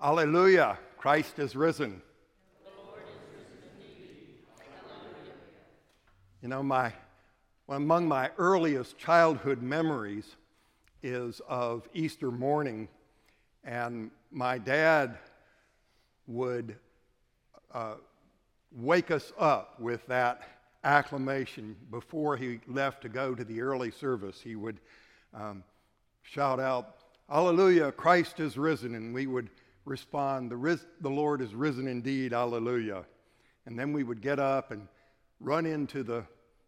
Alleluia, Christ is risen. You know, my, well, among my earliest childhood memories is of Easter morning, and my dad would uh, wake us up with that acclamation before he left to go to the early service. He would um, shout out, Alleluia, Christ is risen, and we would respond, the, ris- the Lord is risen indeed, Alleluia. And then we would get up and run into the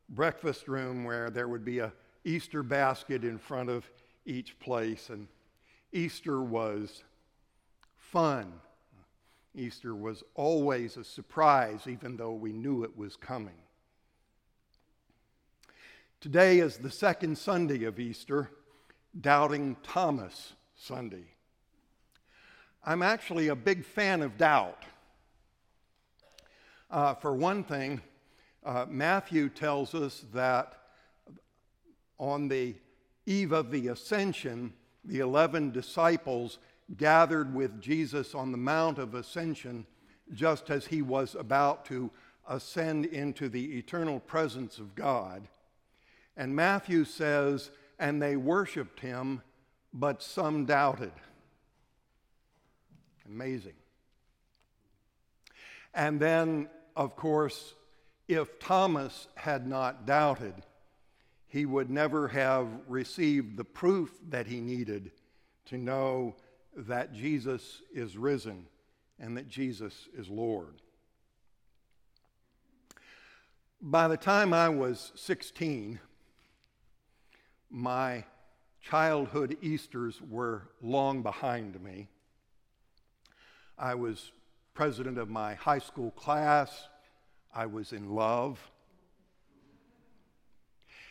breakfast room where there would be a Easter basket in front of each place. And Easter was fun. Easter was always a surprise, even though we knew it was coming. Today is the second Sunday of Easter, Doubting Thomas Sunday. I'm actually a big fan of doubt. Uh, for one thing, uh, Matthew tells us that on the eve of the ascension, the 11 disciples gathered with Jesus on the Mount of Ascension just as he was about to ascend into the eternal presence of God. And Matthew says, and they worshiped him, but some doubted. Amazing. And then, of course, if Thomas had not doubted, he would never have received the proof that he needed to know that Jesus is risen and that Jesus is Lord. By the time I was 16, my childhood Easters were long behind me. I was president of my high school class. I was in love.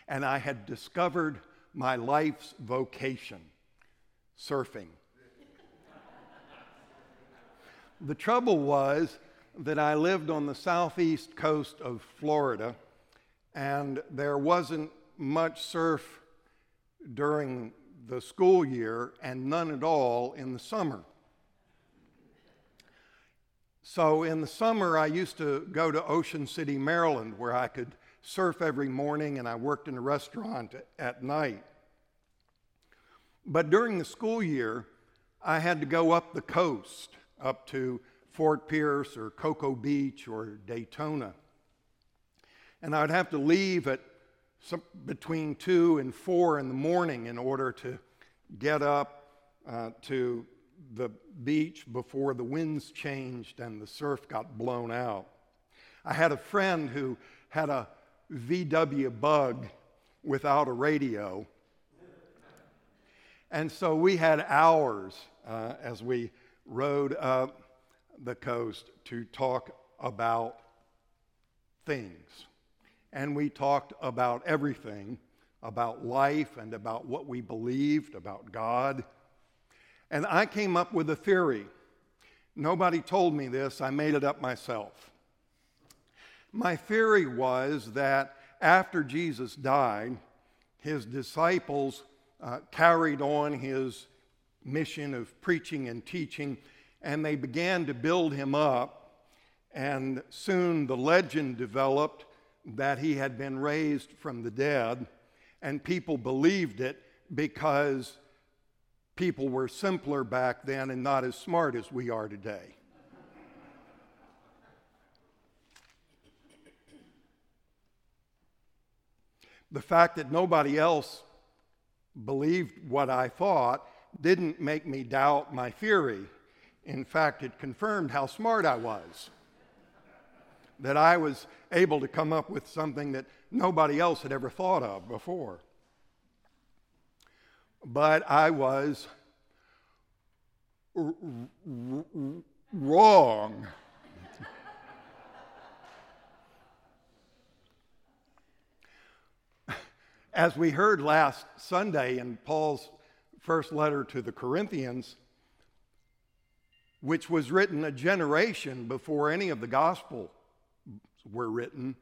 And I had discovered my life's vocation surfing. the trouble was that I lived on the southeast coast of Florida, and there wasn't much surf during the school year and none at all in the summer. So in the summer, I used to go to Ocean City, Maryland, where I could surf every morning and I worked in a restaurant at night. But during the school year, I had to go up the coast, up to Fort Pierce or Cocoa Beach or Daytona. And I'd have to leave at some, between 2 and 4 in the morning in order to get up uh, to the beach before the winds changed and the surf got blown out. I had a friend who had a VW bug without a radio. And so we had hours uh, as we rode up the coast to talk about things. And we talked about everything about life and about what we believed, about God. And I came up with a theory. Nobody told me this, I made it up myself. My theory was that after Jesus died, his disciples uh, carried on his mission of preaching and teaching, and they began to build him up. And soon the legend developed that he had been raised from the dead, and people believed it because people were simpler back then and not as smart as we are today. the fact that nobody else believed what I thought didn't make me doubt my theory. In fact, it confirmed how smart I was. that I was able to come up with something that nobody else had ever thought of before but I was r- r- wrong. As we heard last Sunday in Paul's first letter to the Corinthians, which was written a generation before any of the Gospels were written,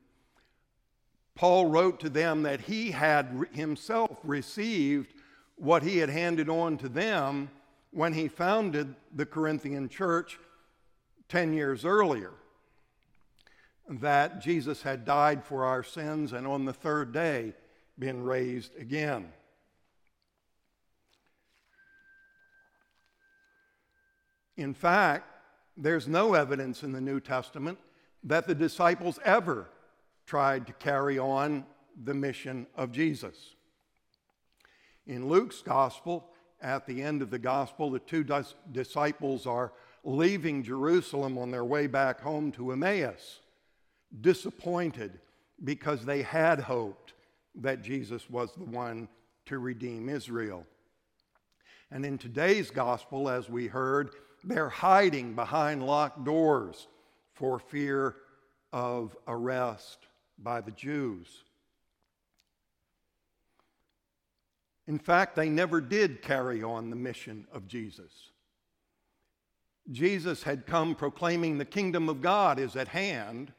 Paul wrote to them that he had himself received what he had handed on to them when he founded the Corinthian church 10 years earlier that Jesus had died for our sins and on the third day been raised again. In fact, there's no evidence in the New Testament that the disciples ever tried to carry on the mission of Jesus. In Luke's gospel, at the end of the gospel, the two dis- disciples are leaving Jerusalem on their way back home to Emmaus, disappointed because they had hoped that Jesus was the one to redeem Israel. And in today's gospel, as we heard, they're hiding behind locked doors for fear of arrest by the Jews. In fact, they never did carry on the mission of Jesus. Jesus had come proclaiming the kingdom of God is at hand.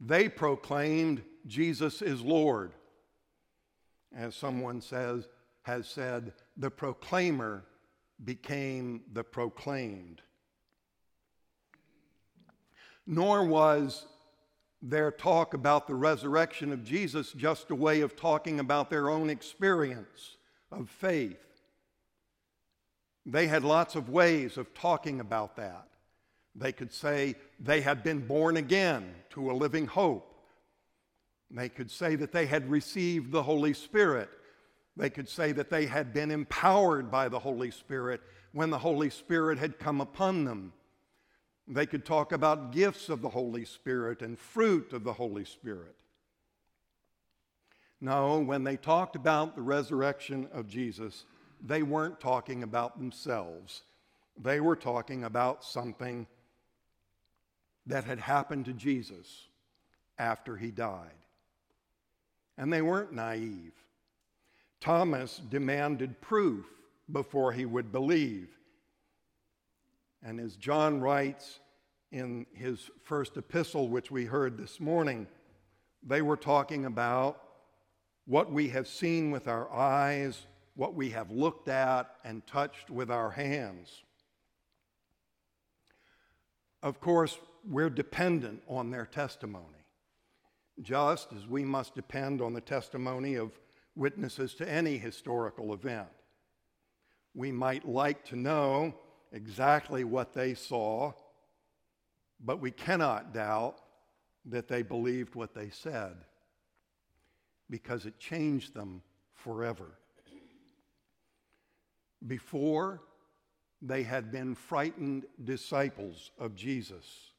They proclaimed Jesus is Lord. As someone says, has said, the proclaimer became the proclaimed. Nor was their talk about the resurrection of Jesus just a way of talking about their own experience of faith. They had lots of ways of talking about that. They could say they had been born again to a living hope. They could say that they had received the Holy Spirit. They could say that they had been empowered by the Holy Spirit when the Holy Spirit had come upon them. They could talk about gifts of the Holy Spirit and fruit of the Holy Spirit. No, when they talked about the resurrection of Jesus, they weren't talking about themselves. They were talking about something that had happened to Jesus after he died. And they weren't naive. Thomas demanded proof before he would believe. And as John writes in his first epistle, which we heard this morning, they were talking about what we have seen with our eyes, what we have looked at and touched with our hands. Of course, we're dependent on their testimony, just as we must depend on the testimony of witnesses to any historical event. We might like to know exactly what they saw, but we cannot doubt that they believed what they said because it changed them forever. Before, they had been frightened disciples of Jesus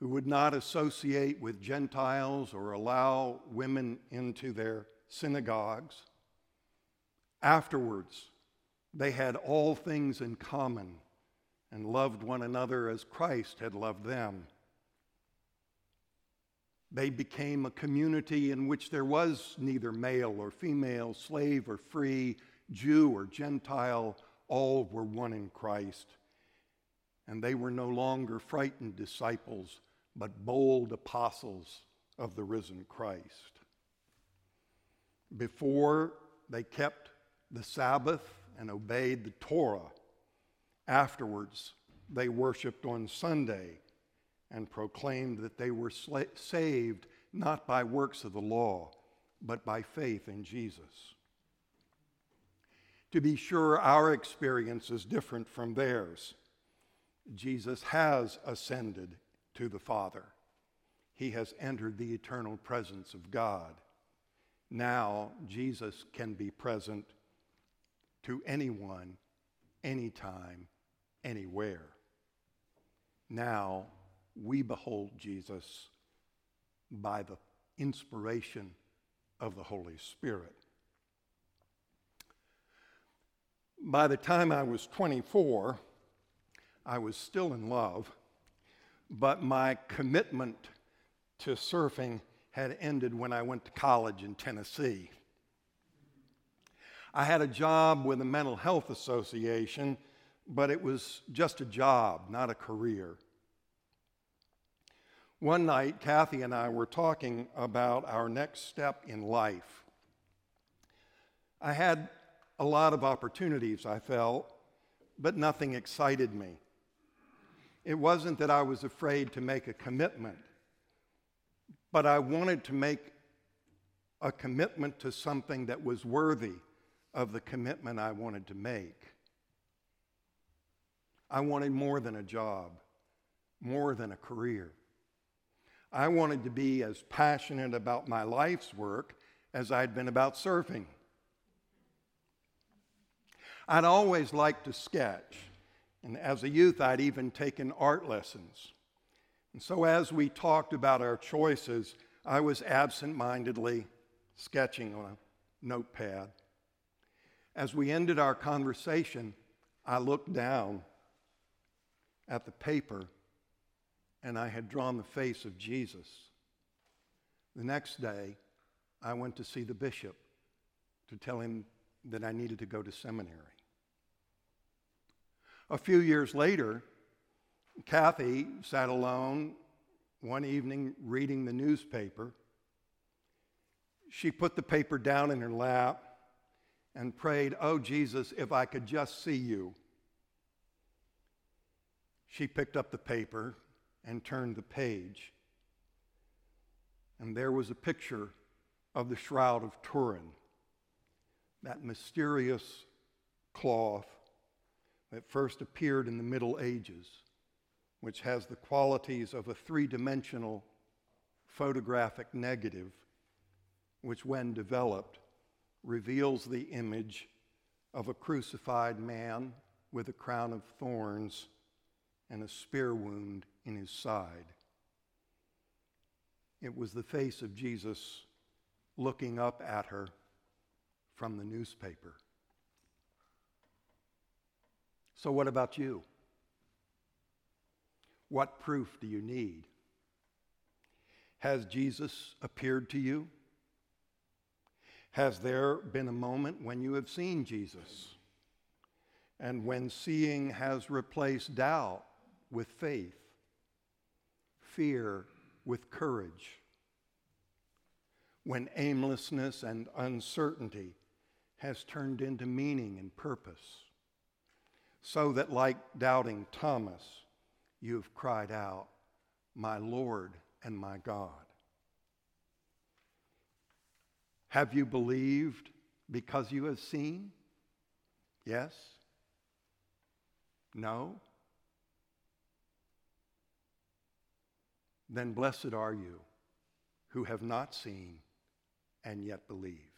who would not associate with Gentiles or allow women into their synagogues. Afterwards, they had all things in common and loved one another as Christ had loved them. They became a community in which there was neither male or female, slave or free, Jew or Gentile, all were one in Christ. And they were no longer frightened disciples, but bold apostles of the risen Christ. Before they kept the Sabbath and obeyed the Torah. Afterwards, they worshiped on Sunday and proclaimed that they were sla- saved not by works of the law, but by faith in Jesus. To be sure, our experience is different from theirs. Jesus has ascended to the Father, he has entered the eternal presence of God. Now, Jesus can be present to anyone, anytime, anywhere. Now we behold Jesus by the inspiration of the Holy Spirit. By the time I was 24, I was still in love, but my commitment to surfing had ended when I went to college in Tennessee. I had a job with the Mental Health Association, but it was just a job, not a career. One night, Kathy and I were talking about our next step in life. I had a lot of opportunities, I felt, but nothing excited me. It wasn't that I was afraid to make a commitment, but I wanted to make a commitment to something that was worthy of the commitment I wanted to make. I wanted more than a job, more than a career. I wanted to be as passionate about my life's work as I'd been about surfing. I'd always liked to sketch, and as a youth, I'd even taken art lessons. And so, as we talked about our choices, I was absent mindedly sketching on a notepad. As we ended our conversation, I looked down at the paper and I had drawn the face of Jesus. The next day, I went to see the bishop to tell him that I needed to go to seminary. A few years later, Kathy sat alone one evening reading the newspaper. She put the paper down in her lap and prayed, Oh, Jesus, if I could just see you. She picked up the paper and turned the page. And there was a picture of the Shroud of Turin, that mysterious cloth that first appeared in the Middle Ages, which has the qualities of a three dimensional photographic negative, which, when developed, reveals the image of a crucified man with a crown of thorns and a spear wound in his side. It was the face of Jesus looking up at her from the newspaper. So, what about you? What proof do you need? Has Jesus appeared to you? Has there been a moment when you have seen Jesus? And when seeing has replaced doubt with faith, fear with courage, when aimlessness and uncertainty has turned into meaning and purpose, so that, like doubting Thomas, you have cried out, My Lord and my God. Have you believed because you have seen? Yes? No? then blessed are you who have not seen and yet believe.